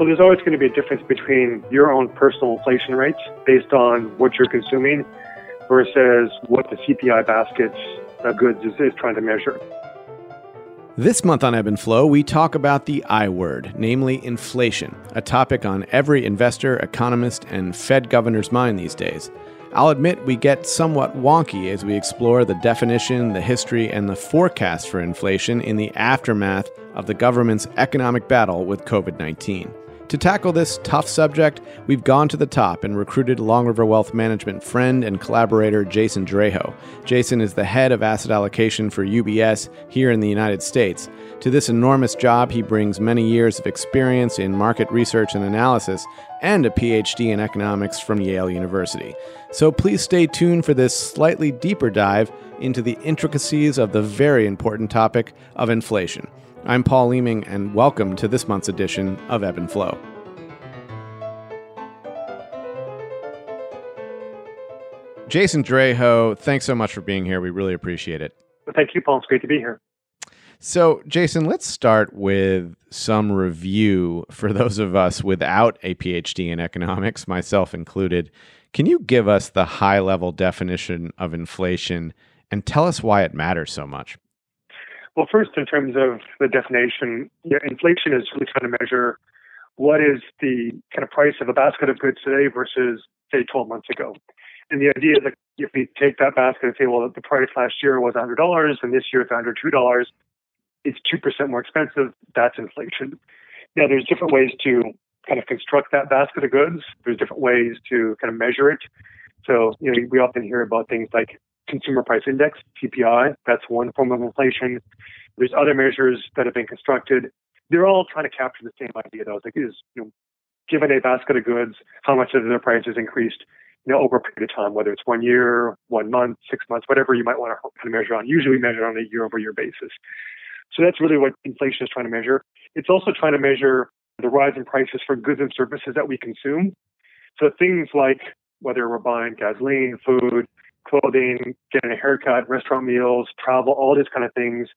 Well, there's always going to be a difference between your own personal inflation rates based on what you're consuming versus what the CPI basket of goods is, is trying to measure. This month on Ebb and Flow, we talk about the I word, namely inflation, a topic on every investor, economist, and Fed governor's mind these days. I'll admit we get somewhat wonky as we explore the definition, the history, and the forecast for inflation in the aftermath of the government's economic battle with COVID 19. To tackle this tough subject, we've gone to the top and recruited Long River Wealth Management friend and collaborator Jason Draho. Jason is the head of asset allocation for UBS here in the United States. To this enormous job, he brings many years of experience in market research and analysis and a PhD in economics from Yale University. So please stay tuned for this slightly deeper dive into the intricacies of the very important topic of inflation. I'm Paul Leeming, and welcome to this month's edition of Ebb and Flow. Jason Draho, thanks so much for being here. We really appreciate it. Well, thank you, Paul. It's great to be here. So, Jason, let's start with some review for those of us without a PhD in economics, myself included. Can you give us the high level definition of inflation and tell us why it matters so much? Well, first, in terms of the definition, yeah, inflation is really trying to measure what is the kind of price of a basket of goods today versus, say, 12 months ago. And the idea is that if we take that basket and say, well, the price last year was $100 and this year it's $102, it's 2% more expensive, that's inflation. Now, there's different ways to kind of construct that basket of goods. There's different ways to kind of measure it. So, you know, we often hear about things like consumer price index, CPI. That's one form of inflation. There's other measures that have been constructed. They're all trying to capture the same idea, though. Like, is, you know, given a basket of goods, how much of their prices increased, you know, over a period of time, whether it's one year, one month, six months, whatever you might want to kind of measure on. Usually measured on a year-over-year basis. So that's really what inflation is trying to measure. It's also trying to measure the rise in prices for goods and services that we consume. So things like whether we're buying gasoline, food, clothing, getting a haircut, restaurant meals, travel, all these kind of things,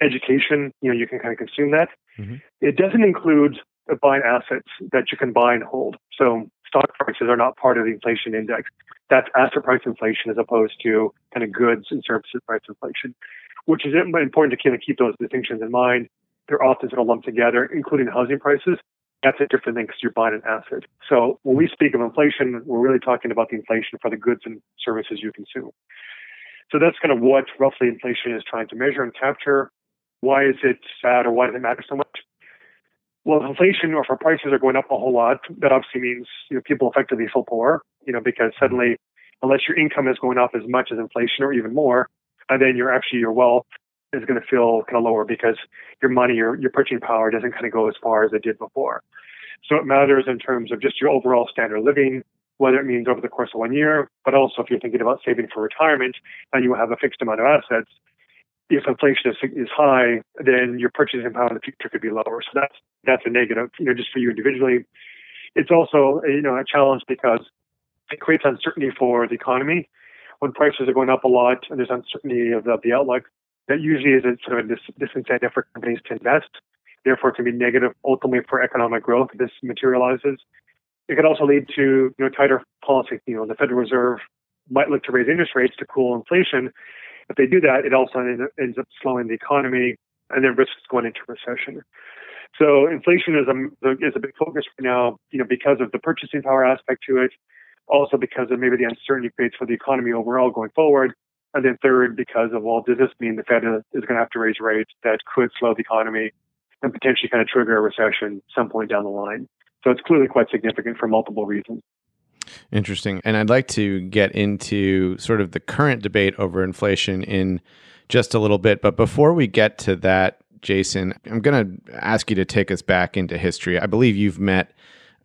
education, you know, you can kind of consume that. Mm-hmm. It doesn't include buying assets that you can buy and hold. So stock prices are not part of the inflation index. That's asset price inflation as opposed to kind of goods and services price inflation, which is important to kind of keep those distinctions in mind. They're often sort of lumped together, including housing prices that's a different thing because you're buying an asset. So when we speak of inflation, we're really talking about the inflation for the goods and services you consume. So that's kind of what roughly inflation is trying to measure and capture. Why is it sad or why does it matter so much? Well, if inflation or if our prices are going up a whole lot, that obviously means you know people effectively feel poor, you know, because suddenly unless your income is going up as much as inflation or even more, and then your actually your wealth is going to feel kind of lower because your money, your, your purchasing power doesn't kind of go as far as it did before. So it matters in terms of just your overall standard of living, whether it means over the course of one year, but also if you're thinking about saving for retirement and you have a fixed amount of assets, if inflation is, is high, then your purchasing power in the future could be lower. So that's that's a negative, you know, just for you individually. It's also you know a challenge because it creates uncertainty for the economy. When prices are going up a lot and there's uncertainty of the, of the outlook, that usually is a sort of a dis- disincentive for companies to invest. Therefore, it can be negative ultimately for economic growth if this materializes. It could also lead to you know tighter policy. You know, the Federal Reserve might look to raise interest rates to cool inflation. If they do that, it also ends up slowing the economy and then risks going into recession. So inflation is a is a big focus right now. You know, because of the purchasing power aspect to it, also because of maybe the uncertainty creates for the economy overall going forward, and then third, because of, well, does this mean the Fed is going to have to raise rates that could slow the economy and potentially kind of trigger a recession some point down the line? So it's clearly quite significant for multiple reasons. Interesting. And I'd like to get into sort of the current debate over inflation in just a little bit. But before we get to that, Jason, I'm going to ask you to take us back into history. I believe you've met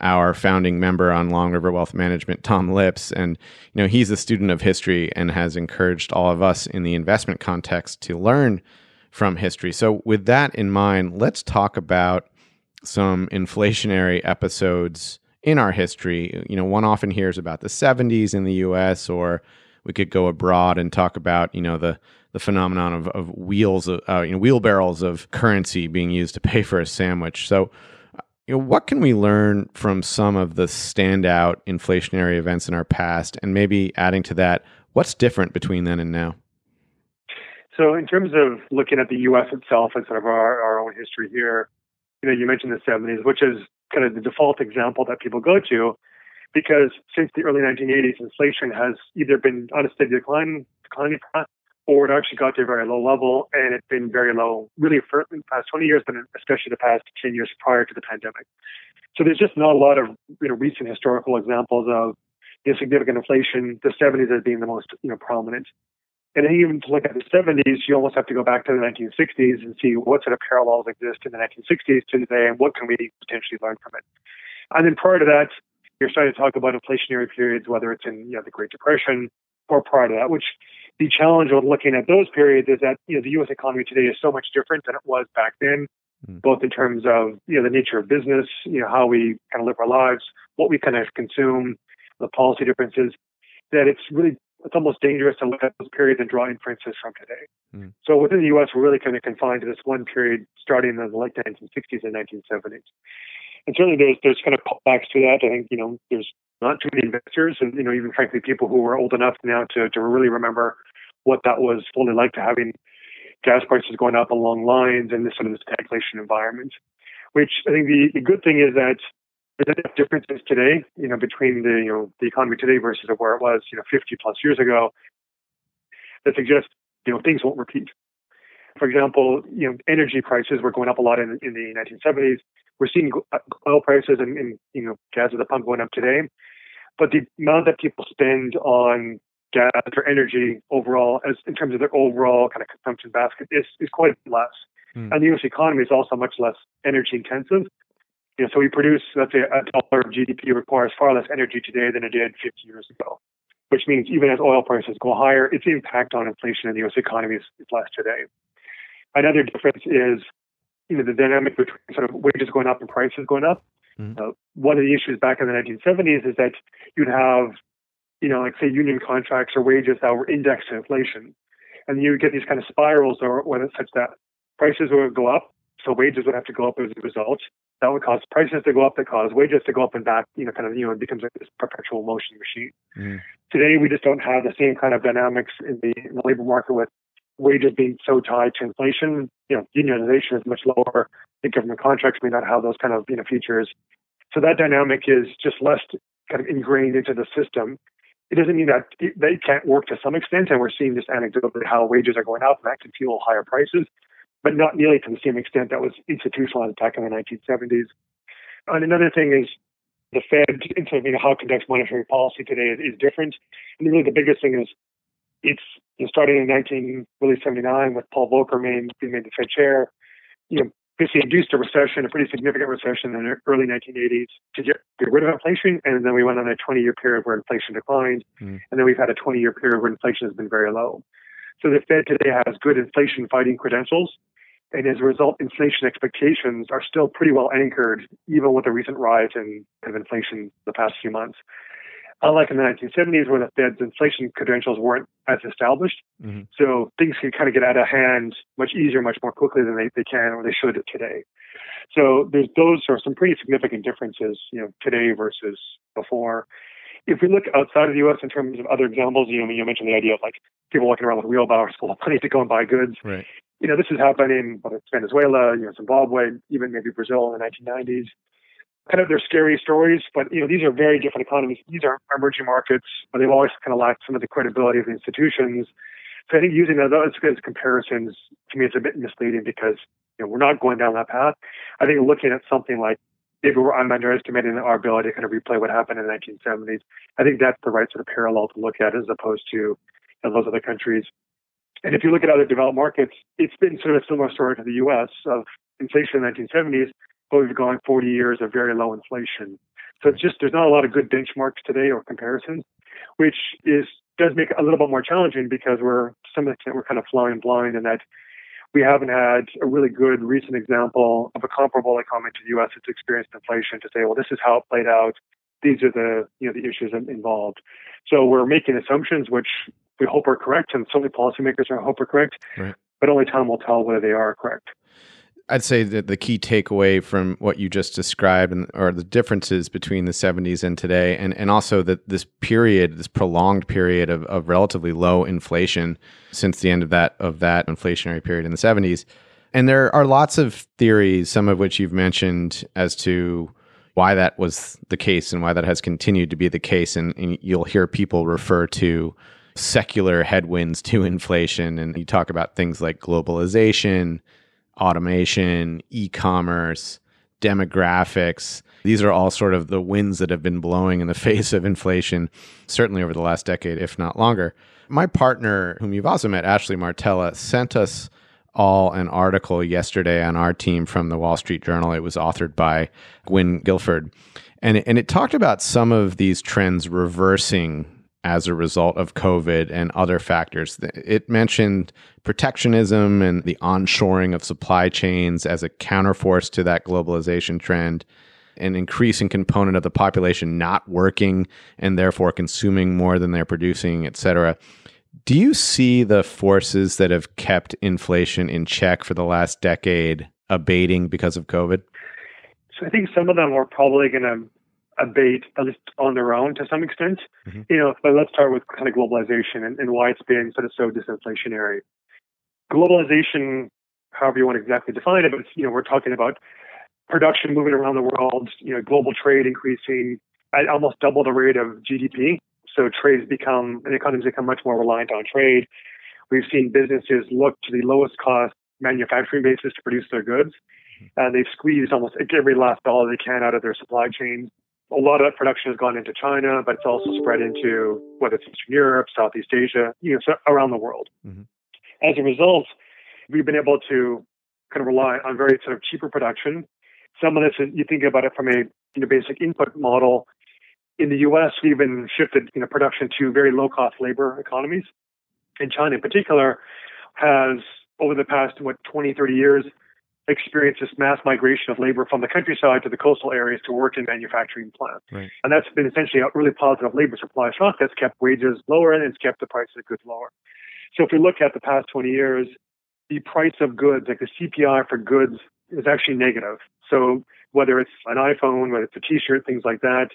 our founding member on Long River Wealth Management, Tom Lips. And, you know, he's a student of history and has encouraged all of us in the investment context to learn from history. So, with that in mind, let's talk about some inflationary episodes in our history. You know, one often hears about the 70s in the US, or we could go abroad and talk about, you know, the the phenomenon of, of wheels, uh, you know, wheelbarrows of currency being used to pay for a sandwich. So, You know, what can we learn from some of the standout inflationary events in our past? And maybe adding to that, what's different between then and now? So, in terms of looking at the U.S. itself and sort of our, our own history here, you know, you mentioned the 70s, which is kind of the default example that people go to, because since the early 1980s, inflation has either been on a steady decline, declining path, or it actually got to a very low level, and it's been very low really for the past 20 years, but especially the past 10 years prior to the pandemic. So there's just not a lot of you know recent historical examples of you know, significant inflation. The 70s as being the most you know prominent. And even to look at the 70s, you almost have to go back to the 1960s and see what sort of parallels exist in the 1960s to today and what can we potentially learn from it. And then prior to that, you're starting to talk about inflationary periods, whether it's in you know, the Great Depression or prior to that, which the challenge with looking at those periods is that you know the U.S. economy today is so much different than it was back then, mm. both in terms of you know the nature of business, you know how we kind of live our lives, what we kind of consume, the policy differences, that it's really it's almost dangerous to look at those periods and draw inferences from today. Mm. So within the U.S., we're really kind of confined to this one period starting in the late 1960s and 1970s. And certainly there's there's kind of callbacks to that. I think you know there's not too many investors, and you know even frankly people who are old enough now to to really remember what that was fully like to having gas prices going up along lines and this sort of this stagflation environment. Which I think the, the good thing is that there's enough differences today, you know, between the you know the economy today versus where it was, you know, 50 plus years ago, that suggests you know things won't repeat. For example, you know, energy prices were going up a lot in, in the 1970s. We're seeing uh, oil prices and, and you know gas at the pump going up today, but the amount that people spend on gas or energy overall, as in terms of their overall kind of consumption basket, is is quite less. Mm. And the U.S. economy is also much less energy intensive. You know, so we produce, let's say, a dollar of GDP requires far less energy today than it did 50 years ago. Which means even as oil prices go higher, its impact on inflation in the U.S. economy is, is less today. Another difference is you know, the dynamic between sort of wages going up and prices going up. Mm-hmm. Uh, one of the issues back in the 1970s is that you'd have, you know, like say union contracts or wages that were indexed to inflation. And you would get these kind of spirals or when it's such that prices would go up, so wages would have to go up as a result. That would cause prices to go up, that cause wages to go up and back, you know, kind of, you know, it becomes like this perpetual motion machine. Mm. Today, we just don't have the same kind of dynamics in the, in the labor market with wages being so tied to inflation, you know, unionization is much lower. The government contracts may not have those kind of you know features. So that dynamic is just less kind of ingrained into the system. It doesn't mean that they can't work to some extent, and we're seeing this anecdotally how wages are going up, and that can fuel higher prices, but not nearly to the same extent that was institutionalized back in the 1970s. And another thing is the Fed, in terms of how it conducts monetary policy today, is, is different. And really, the biggest thing is it's you know, starting in 1979 with Paul Volcker being, being made the Fed chair, you know, basically induced a recession, a pretty significant recession in the early 1980s to get, get rid of inflation. And then we went on a 20 year period where inflation declined. Mm. And then we've had a 20 year period where inflation has been very low. So the Fed today has good inflation fighting credentials. And as a result, inflation expectations are still pretty well anchored, even with the recent rise in of inflation the past few months unlike in the 1970s where the Fed's inflation credentials weren't as established. Mm-hmm. So things can kind of get out of hand much easier, much more quickly than they, they can or they should today. So there's those are some pretty significant differences, you know, today versus before. If we look outside of the U.S. in terms of other examples, you know, you mentioned the idea of like people walking around with wheelbarrows full of money to go and buy goods. Right. You know, this is happening whether it's Venezuela, you know, Zimbabwe, even maybe Brazil in the 1990s kind of they're scary stories, but you know these are very different economies. These are emerging markets, but they've always kind of lacked some of the credibility of the institutions. So I think using those as comparisons to me is a bit misleading because you know we're not going down that path. I think looking at something like maybe I'm underestimating our ability to kind of replay what happened in the 1970s. I think that's the right sort of parallel to look at as opposed to you know, those other countries. And if you look at other developed markets, it's been sort of a similar story to the U.S. of inflation in the 1970s but we've gone 40 years of very low inflation. So it's just there's not a lot of good benchmarks today or comparisons, which is does make it a little bit more challenging because we're to some extent we're kind of flying blind in that we haven't had a really good recent example of a comparable economy to the U.S. that's experienced inflation to say, well, this is how it played out. These are the you know the issues involved. So we're making assumptions which we hope are correct, and certainly policymakers hope are correct, right. but only time will tell whether they are correct. I'd say that the key takeaway from what you just described and or the differences between the 70s and today and, and also that this period, this prolonged period of, of relatively low inflation since the end of that of that inflationary period in the 70s. And there are lots of theories, some of which you've mentioned as to why that was the case and why that has continued to be the case. And, and you'll hear people refer to secular headwinds to inflation. And you talk about things like globalization, automation, e commerce, demographics. These are all sort of the winds that have been blowing in the face of inflation, certainly over the last decade, if not longer. My partner, whom you've also met, Ashley Martella, sent us all an article yesterday on our team from the Wall Street Journal. It was authored by Gwynn Guilford. And, and it talked about some of these trends reversing as a result of COVID and other factors. It mentioned protectionism and the onshoring of supply chains as a counterforce to that globalization trend, an increasing component of the population not working and therefore consuming more than they're producing, et cetera. Do you see the forces that have kept inflation in check for the last decade abating because of COVID? So I think some of them are probably going to abate at least on their own to some extent. Mm-hmm. You know, but let's start with kind of globalization and, and why it's been sort of so disinflationary. Globalization, however you want to exactly define it, but you know, we're talking about production moving around the world, you know, global trade increasing at almost double the rate of GDP. So trades become and economies become much more reliant on trade. We've seen businesses look to the lowest cost manufacturing basis to produce their goods. And they've squeezed almost every last dollar they can out of their supply chains a lot of that production has gone into China, but it's also spread into whether it's Eastern Europe, Southeast Asia, you know, so around the world. Mm-hmm. As a result, we've been able to kind of rely on very sort of cheaper production. Some of this, you think about it from a you know, basic input model. In the U.S., we've been shifted you know, production to very low-cost labor economies. And China, in particular, has over the past what 20, 30 years experienced this mass migration of labor from the countryside to the coastal areas to work in manufacturing plants. Right. And that's been essentially a really positive labor supply shock that's kept wages lower and it's kept the price of goods lower. So if we look at the past 20 years, the price of goods, like the CPI for goods, is actually negative. So whether it's an iPhone, whether it's a T-shirt, things like that,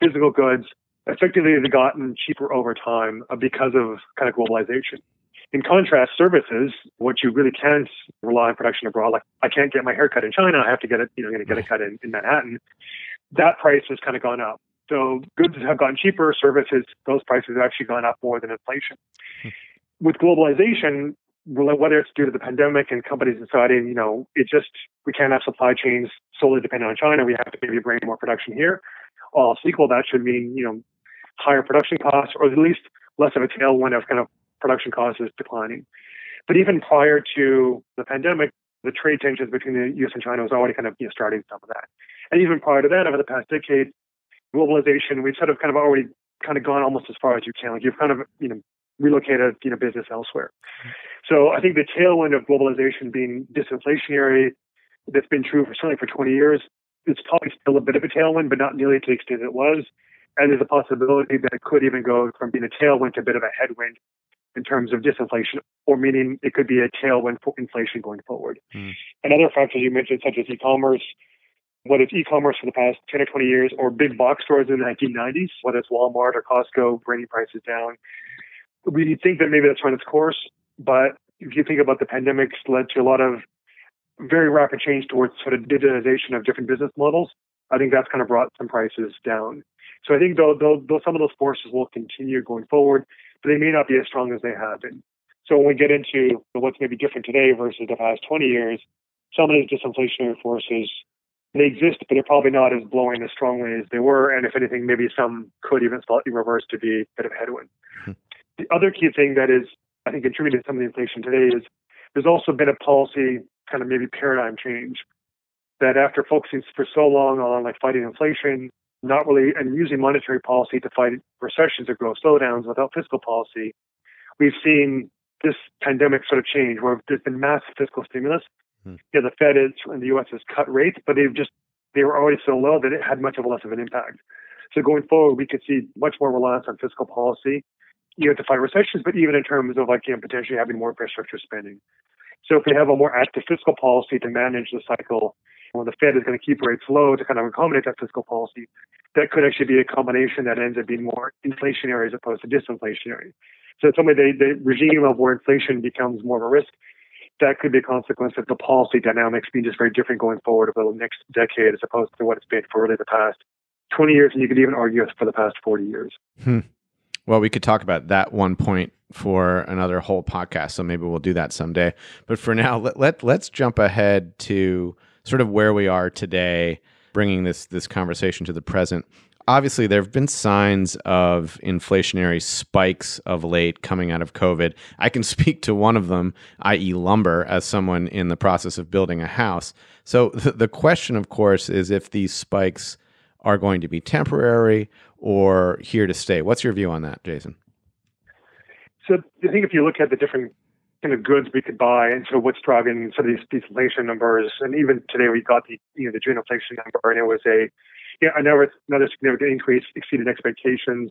physical goods, effectively they've gotten cheaper over time uh, because of kind of globalization. In contrast, services, what you really can't rely on production abroad, like I can't get my hair cut in China, I have to get it, you know, get it cut in, in Manhattan. That price has kind of gone up. So goods have gotten cheaper, services, those prices have actually gone up more than inflation. Hmm. With globalization, whether it's due to the pandemic and companies deciding, you know, it just, we can't have supply chains solely dependent on China. We have to maybe bring more production here. All sequel, that should mean, you know, higher production costs or at least less of a tailwind of kind of production costs is declining. But even prior to the pandemic, the trade tensions between the U.S. and China was already kind of you know, starting some of that. And even prior to that, over the past decade, globalization, we've sort of kind of already kind of gone almost as far as you can. Like you've kind of, you know, relocated, you know, business elsewhere. Mm-hmm. So I think the tailwind of globalization being disinflationary, that's been true for certainly for 20 years, it's probably still a bit of a tailwind, but not nearly to the extent it was. And there's a possibility that it could even go from being a tailwind to a bit of a headwind in terms of disinflation, or meaning it could be a tailwind for inflation going forward. Mm. And other factors you mentioned, such as e-commerce, whether it's e-commerce for the past 10 or 20 years, or big box stores in the 1990s, whether it's Walmart or Costco bringing prices down, we think that maybe that's run its course. But if you think about the pandemic, led to a lot of very rapid change towards sort of digitization of different business models. I think that's kind of brought some prices down. So I think though, though, though some of those forces will continue going forward, they may not be as strong as they have been. So when we get into what's maybe different today versus the past 20 years, some of these disinflationary forces they exist, but they're probably not as blowing as strongly as they were. And if anything, maybe some could even slightly reverse to be a bit of a headwind. Mm-hmm. The other key thing that is, I think, contributing to some of the inflation today is there's also been a policy kind of maybe paradigm change that after focusing for so long on like fighting inflation, not really, and using monetary policy to fight recessions or growth slowdowns without fiscal policy, we've seen this pandemic sort of change where there's been massive fiscal stimulus. Hmm. Yeah, the Fed is, in the U.S. has cut rates, but they've just they were already so low that it had much of a less of an impact. So going forward, we could see much more reliance on fiscal policy, you know, to fight recessions, but even in terms of like you know potentially having more infrastructure spending. So if we have a more active fiscal policy to manage the cycle, when the Fed is going to keep rates low to kind of accommodate that fiscal policy, that could actually be a combination that ends up being more inflationary as opposed to disinflationary. So it's something the, the regime of where inflation becomes more of a risk, that could be a consequence of the policy dynamics being just very different going forward over the next decade as opposed to what it's been for really the past 20 years, and you could even argue for the past 40 years. Hmm. Well, we could talk about that one point for another whole podcast, so maybe we'll do that someday. But for now, let, let let's jump ahead to sort of where we are today, bringing this this conversation to the present. Obviously, there have been signs of inflationary spikes of late coming out of COVID. I can speak to one of them, i.e., lumber, as someone in the process of building a house. So the, the question, of course, is if these spikes are going to be temporary or here to stay. What's your view on that, Jason? So I think if you look at the different kind of goods we could buy and of what's driving some of these, these inflation numbers, and even today we got the you know the June inflation number, and it was a yeah another another significant increase, exceeded expectations.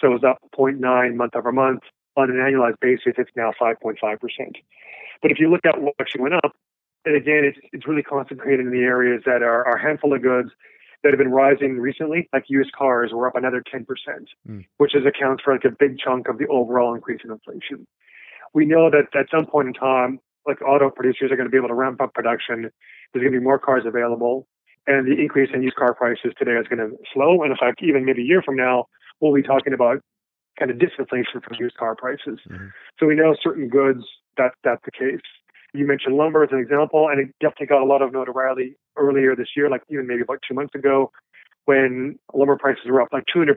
So it was up 0.9 month over month. On an annualized basis, it's now 5.5 percent. But if you look at what actually went up, and again, it's it's really concentrated in the areas that are, are a handful of goods that have been rising recently, like used cars, were up another 10%, mm. which is accounts for like a big chunk of the overall increase in inflation. We know that at some point in time, like auto producers are going to be able to ramp up production. There's going to be more cars available, and the increase in used car prices today is going to slow. And in fact, even maybe a year from now, we'll be talking about kind of disinflation from used car prices. Mm-hmm. So we know certain goods that that's the case. You mentioned lumber as an example, and it definitely got a lot of notoriety earlier this year, like even maybe about two months ago, when lumber prices were up like 200%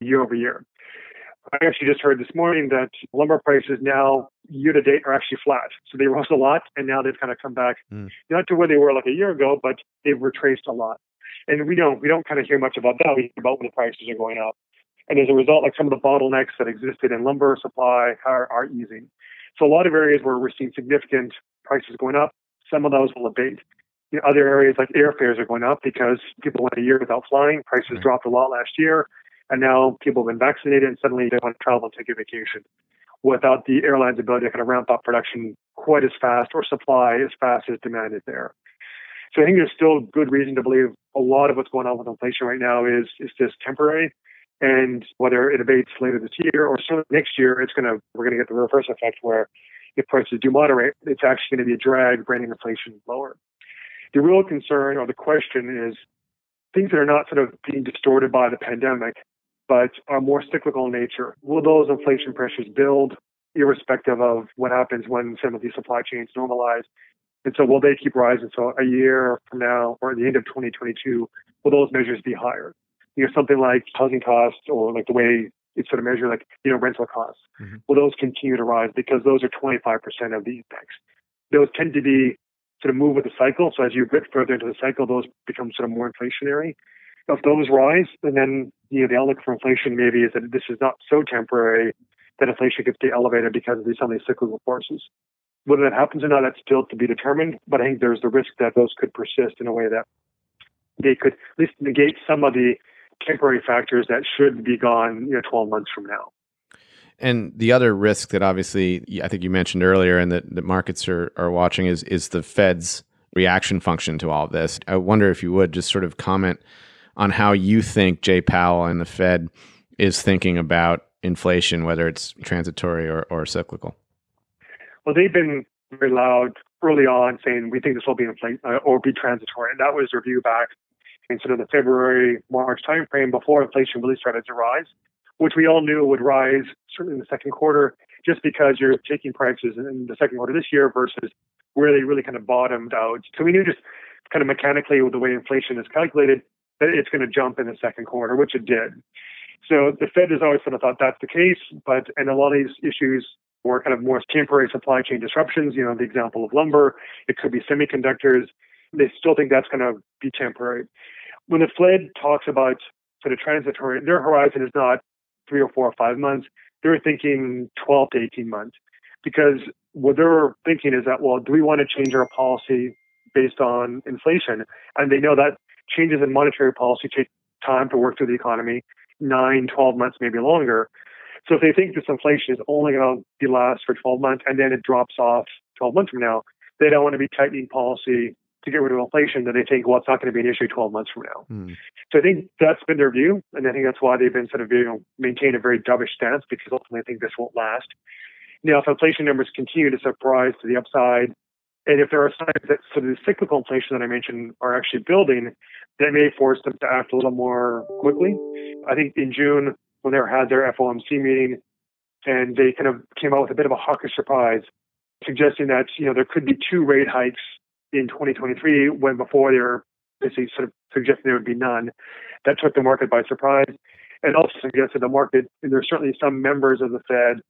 year over year. I actually just heard this morning that lumber prices now year to date are actually flat. So they rose a lot and now they've kind of come back mm. not to where they were like a year ago, but they've retraced a lot. And we don't we don't kind of hear much about that. We hear about when the prices are going up. And as a result, like some of the bottlenecks that existed in lumber supply are, are easing. So a lot of areas where we're seeing significant prices going up, some of those will abate. You know, other areas like airfares are going up because people went a year without flying. Prices right. dropped a lot last year, and now people have been vaccinated and suddenly they want to travel and take a vacation without the airline's ability to kind of ramp up production quite as fast or supply as fast as demand is there. So I think there's still good reason to believe a lot of what's going on with inflation right now is is just temporary. And whether it abates later this year or soon next year, it's gonna we're gonna get the reverse effect where if prices do moderate, it's actually to be a drag, bringing inflation lower. The real concern or the question is things that are not sort of being distorted by the pandemic, but are more cyclical in nature. Will those inflation pressures build irrespective of what happens when some of these supply chains normalize? And so will they keep rising? So a year from now or at the end of 2022, will those measures be higher? You know, something like housing costs or like the way it's sort of measure like, you know, rental costs. Mm-hmm. Will those continue to rise because those are 25% of the impacts? Those tend to be sort of move with the cycle. So as you get further into the cycle, those become sort of more inflationary. If those rise, and then you know the outlook for inflation maybe is that this is not so temporary that inflation could stay elevated because of these some of these cyclical forces. Whether that happens or not, that's still to be determined. But I think there's the risk that those could persist in a way that they could at least negate some of the temporary factors that should be gone, you know, 12 months from now. And the other risk that obviously I think you mentioned earlier and that the markets are, are watching is is the Fed's reaction function to all of this. I wonder if you would just sort of comment on how you think Jay Powell and the Fed is thinking about inflation, whether it's transitory or, or cyclical. Well, they've been very loud early on saying we think this will be inflation uh, or be transitory, and that was reviewed back in sort of the February, March timeframe before inflation really started to rise, which we all knew would rise certainly in the second quarter, just because you're taking prices in the second quarter this year versus where they really kind of bottomed out. So we knew just kind of mechanically with the way inflation is calculated that it's going to jump in the second quarter, which it did. So the Fed has always sort of thought that's the case, but and a lot of these issues were kind of more temporary supply chain disruptions. You know, the example of lumber, it could be semiconductors. They still think that's going to be temporary when the Fed talks about sort of transitory, their horizon is not three or four or five months. They're thinking 12 to 18 months because what they're thinking is that, well, do we want to change our policy based on inflation? And they know that changes in monetary policy take time to work through the economy, nine, 12 months, maybe longer. So if they think this inflation is only going to be last for 12 months and then it drops off 12 months from now. They don't want to be tightening policy to get rid of inflation that they think, well, it's not going to be an issue 12 months from now. Mm. So I think that's been their view. And I think that's why they've been sort of, you know, maintain a very dovish stance because ultimately I think this won't last. Now, if inflation numbers continue to surprise to the upside, and if there are signs that sort of the cyclical inflation that I mentioned are actually building, that may force them to act a little more quickly. I think in June, when they had their FOMC meeting, and they kind of came out with a bit of a hawkish surprise, suggesting that you know there could be two rate hikes in 2023 when before they were basically sort of suggesting there would be none. That took the market by surprise and also suggested the market, and there's certainly some members of the Fed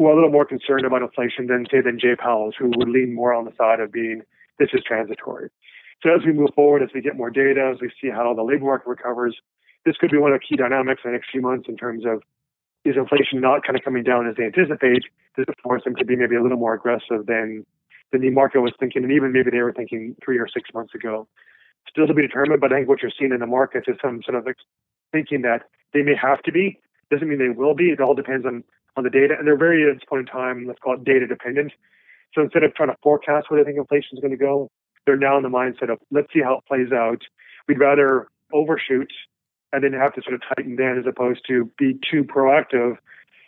who are a little more concerned about inflation than, say, than Jay Powell's, who would lean more on the side of being this is transitory. So as we move forward, as we get more data, as we see how the labor market recovers, this could be one of the key dynamics in the next few months in terms of is inflation not kind of coming down as they anticipate? Does it force them to be maybe a little more aggressive than than the market was thinking, and even maybe they were thinking three or six months ago. Still to be determined, but I think what you're seeing in the markets is some sort of thinking that they may have to be. Doesn't mean they will be. It all depends on on the data, and they're very at this point in time, let's call it data dependent. So instead of trying to forecast where they think inflation is going to go, they're now in the mindset of let's see how it plays out. We'd rather overshoot and then have to sort of tighten down as opposed to be too proactive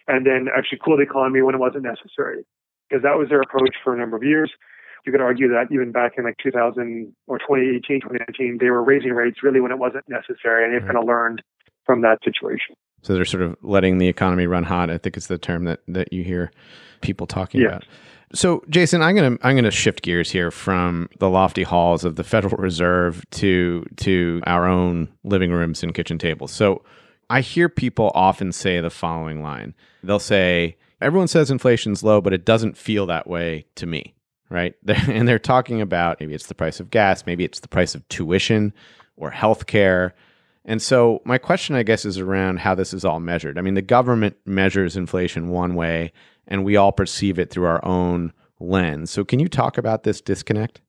and then actually cool the economy when it wasn't necessary because that was their approach for a number of years. You could argue that even back in like 2000 or 2018, 2019, they were raising rates really when it wasn't necessary, and they've right. Mm-hmm. kind of learned from that situation. So they're sort of letting the economy run hot. I think it's the term that that you hear people talking about. So, Jason, I'm gonna I'm gonna shift gears here from the lofty halls of the Federal Reserve to to our own living rooms and kitchen tables. So, I hear people often say the following line. They'll say, everyone says inflation's low, but it doesn't feel that way to me, right? and they're talking about maybe it's the price of gas, maybe it's the price of tuition or healthcare. And so my question, I guess, is around how this is all measured. I mean, the government measures inflation one way, and we all perceive it through our own lens. So can you talk about this disconnect?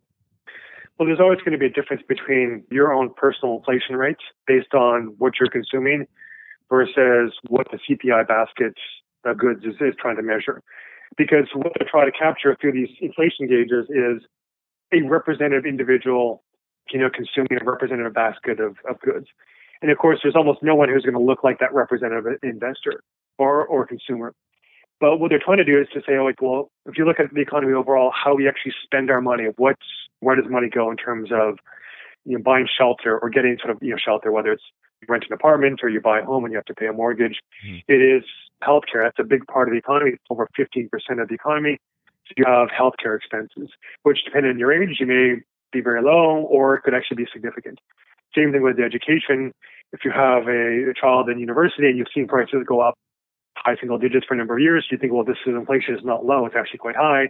Well, there's always going to be a difference between your own personal inflation rates based on what you're consuming versus what the CPI basket of goods is, is trying to measure. Because what they try to capture through these inflation gauges is a representative individual, you know, consuming a representative basket of, of goods. And of course, there's almost no one who's going to look like that representative investor or, or consumer. But what they're trying to do is to say, like, well, if you look at the economy overall, how we actually spend our money, what's where does money go in terms of you know, buying shelter or getting sort of you know shelter, whether it's you rent an apartment or you buy a home and you have to pay a mortgage. Mm-hmm. It is healthcare. That's a big part of the economy. It's over 15% of the economy. So you have healthcare expenses, which depending on your age, you may be very low or it could actually be significant. Same thing with the education. If you have a, a child in university and you've seen prices go up high single digits for a number of years, you think, well, this is inflation is not low, it's actually quite high.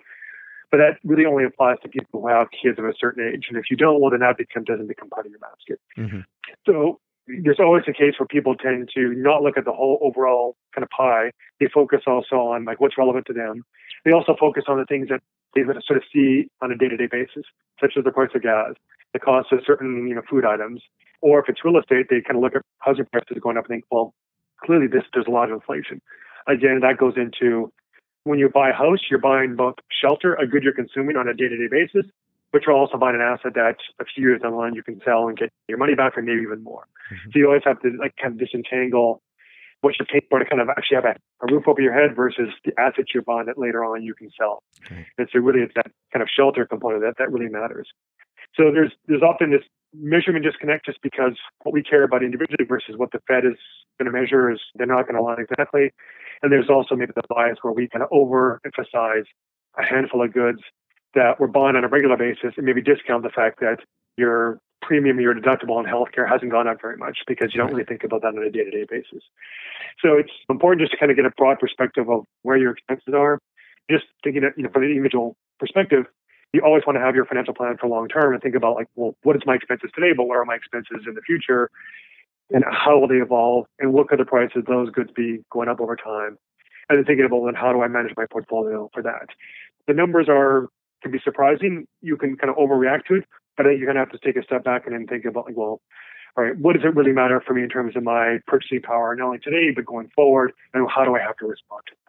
But that really only applies to people who have kids of a certain age. And if you don't, well, then that become, doesn't become part of your basket. Mm-hmm. So there's always a case where people tend to not look at the whole overall kind of pie. They focus also on like what's relevant to them. They also focus on the things that they sort of see on a day-to-day basis, such as the price of gas, the cost of certain you know food items, or if it's real estate, they kind of look at housing prices going up and think, well, clearly this there's a lot of inflation. Again, that goes into when you buy a house, you're buying both shelter, a good you're consuming on a day-to-day basis, but you're also buying an asset that a few years down the line you can sell and get your money back or maybe even more. Mm-hmm. So you always have to like kind of disentangle what you're paying for to kind of actually have a, a, roof over your head versus the assets you're buying that later on you can sell. Okay. And so really it's that kind of shelter component that that really matters. So there's there's often this measurement disconnect just because what we care about individually versus what the Fed is going to measure is they're not going to align exactly. And there's also maybe the bias where we kind of overemphasize a handful of goods that we're buying on a regular basis and maybe discount the fact that your premium, your deductible on healthcare hasn't gone up very much because you don't really think about that on a day to day basis. So it's important just to kind of get a broad perspective of where your expenses are. Just thinking that, you know, from the individual perspective, you always want to have your financial plan for long term and think about like, well, what is my expenses today, but what are my expenses in the future? And how will they evolve? And what could the price of those goods be going up over time? And then thinking about well, how do I manage my portfolio for that? The numbers are can be surprising. You can kind of overreact to it, but you're going to have to take a step back and then think about, like, well, all right, what does it really matter for me in terms of my purchasing power, not only today, but going forward, and how do I have to respond to?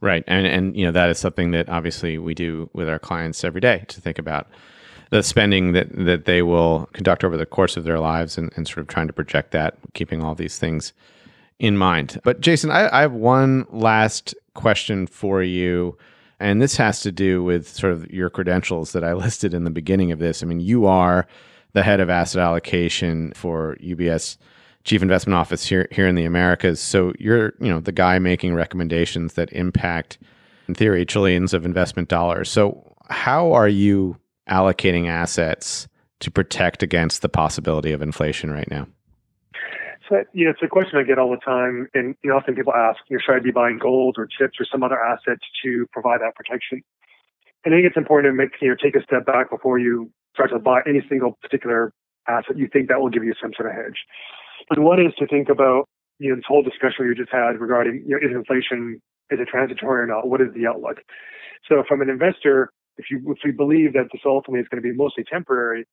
Right. And and you know that is something that obviously we do with our clients every day to think about the spending that that they will conduct over the course of their lives and, and sort of trying to project that, keeping all these things in mind. But Jason, I, I have one last question for you. And this has to do with sort of your credentials that I listed in the beginning of this. I mean, you are the head of asset allocation for UBS Chief Investment Office here here in the Americas. So you're, you know, the guy making recommendations that impact in theory trillions of investment dollars. So how are you allocating assets to protect against the possibility of inflation right now? So, you know, it's a question I get all the time. And you know, often people ask, you know, should I be buying gold or chips or some other assets to provide that protection? And I think it's important to make, you know, take a step back before you start to buy any single particular asset you think that will give you some sort of hedge. But one is to think about, you know, this whole discussion we just had regarding, you know, is inflation, is it transitory or not? What is the outlook? So from an investor, if you if we believe that this ultimately is going to be mostly temporary,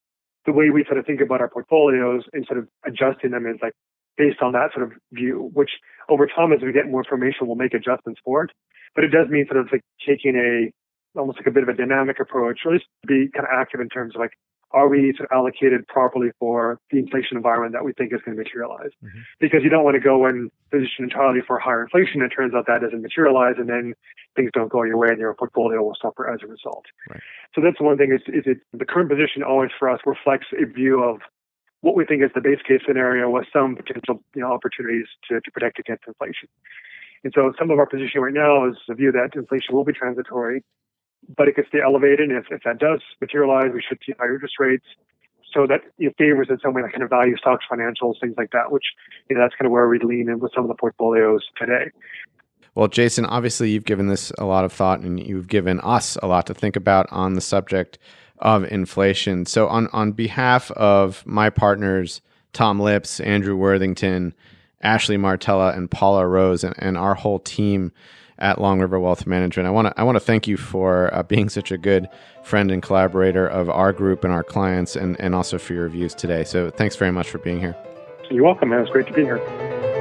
the way we sort of think about our portfolios and sort of adjusting them is like based on that sort of view, which over time as we get more information we'll make adjustments for it. But it does mean sort of like taking a almost like a bit of a dynamic approach, or at least be kind of active in terms of like are we sort of allocated properly for the inflation environment that we think is going to materialize? Mm-hmm. Because you don't want to go and position entirely for higher inflation. It turns out that doesn't materialize, and then things don't go your way, and your portfolio will suffer as a result. Right. So that's one thing. Is, is it the current position always for us reflects a view of what we think is the base case scenario with some potential you know, opportunities to, to protect against inflation. And so some of our position right now is the view that inflation will be transitory but it could stay elevated. And if, if that does materialize, we should see higher interest rates. So that know, favors in some way that kind of value stocks, financials, things like that, which you know, that's kind of where we lean in with some of the portfolios today. Well, Jason, obviously you've given this a lot of thought and you've given us a lot to think about on the subject of inflation. So on, on behalf of my partners, Tom Lips, Andrew Worthington, Ashley Martella, and Paula Rose, and, and our whole team at Long River Wealth Management. I want to I want to thank you for uh, being such a good friend and collaborator of our group and our clients, and and also for your views today. So thanks very much for being here. You're welcome, man. It's great to be here.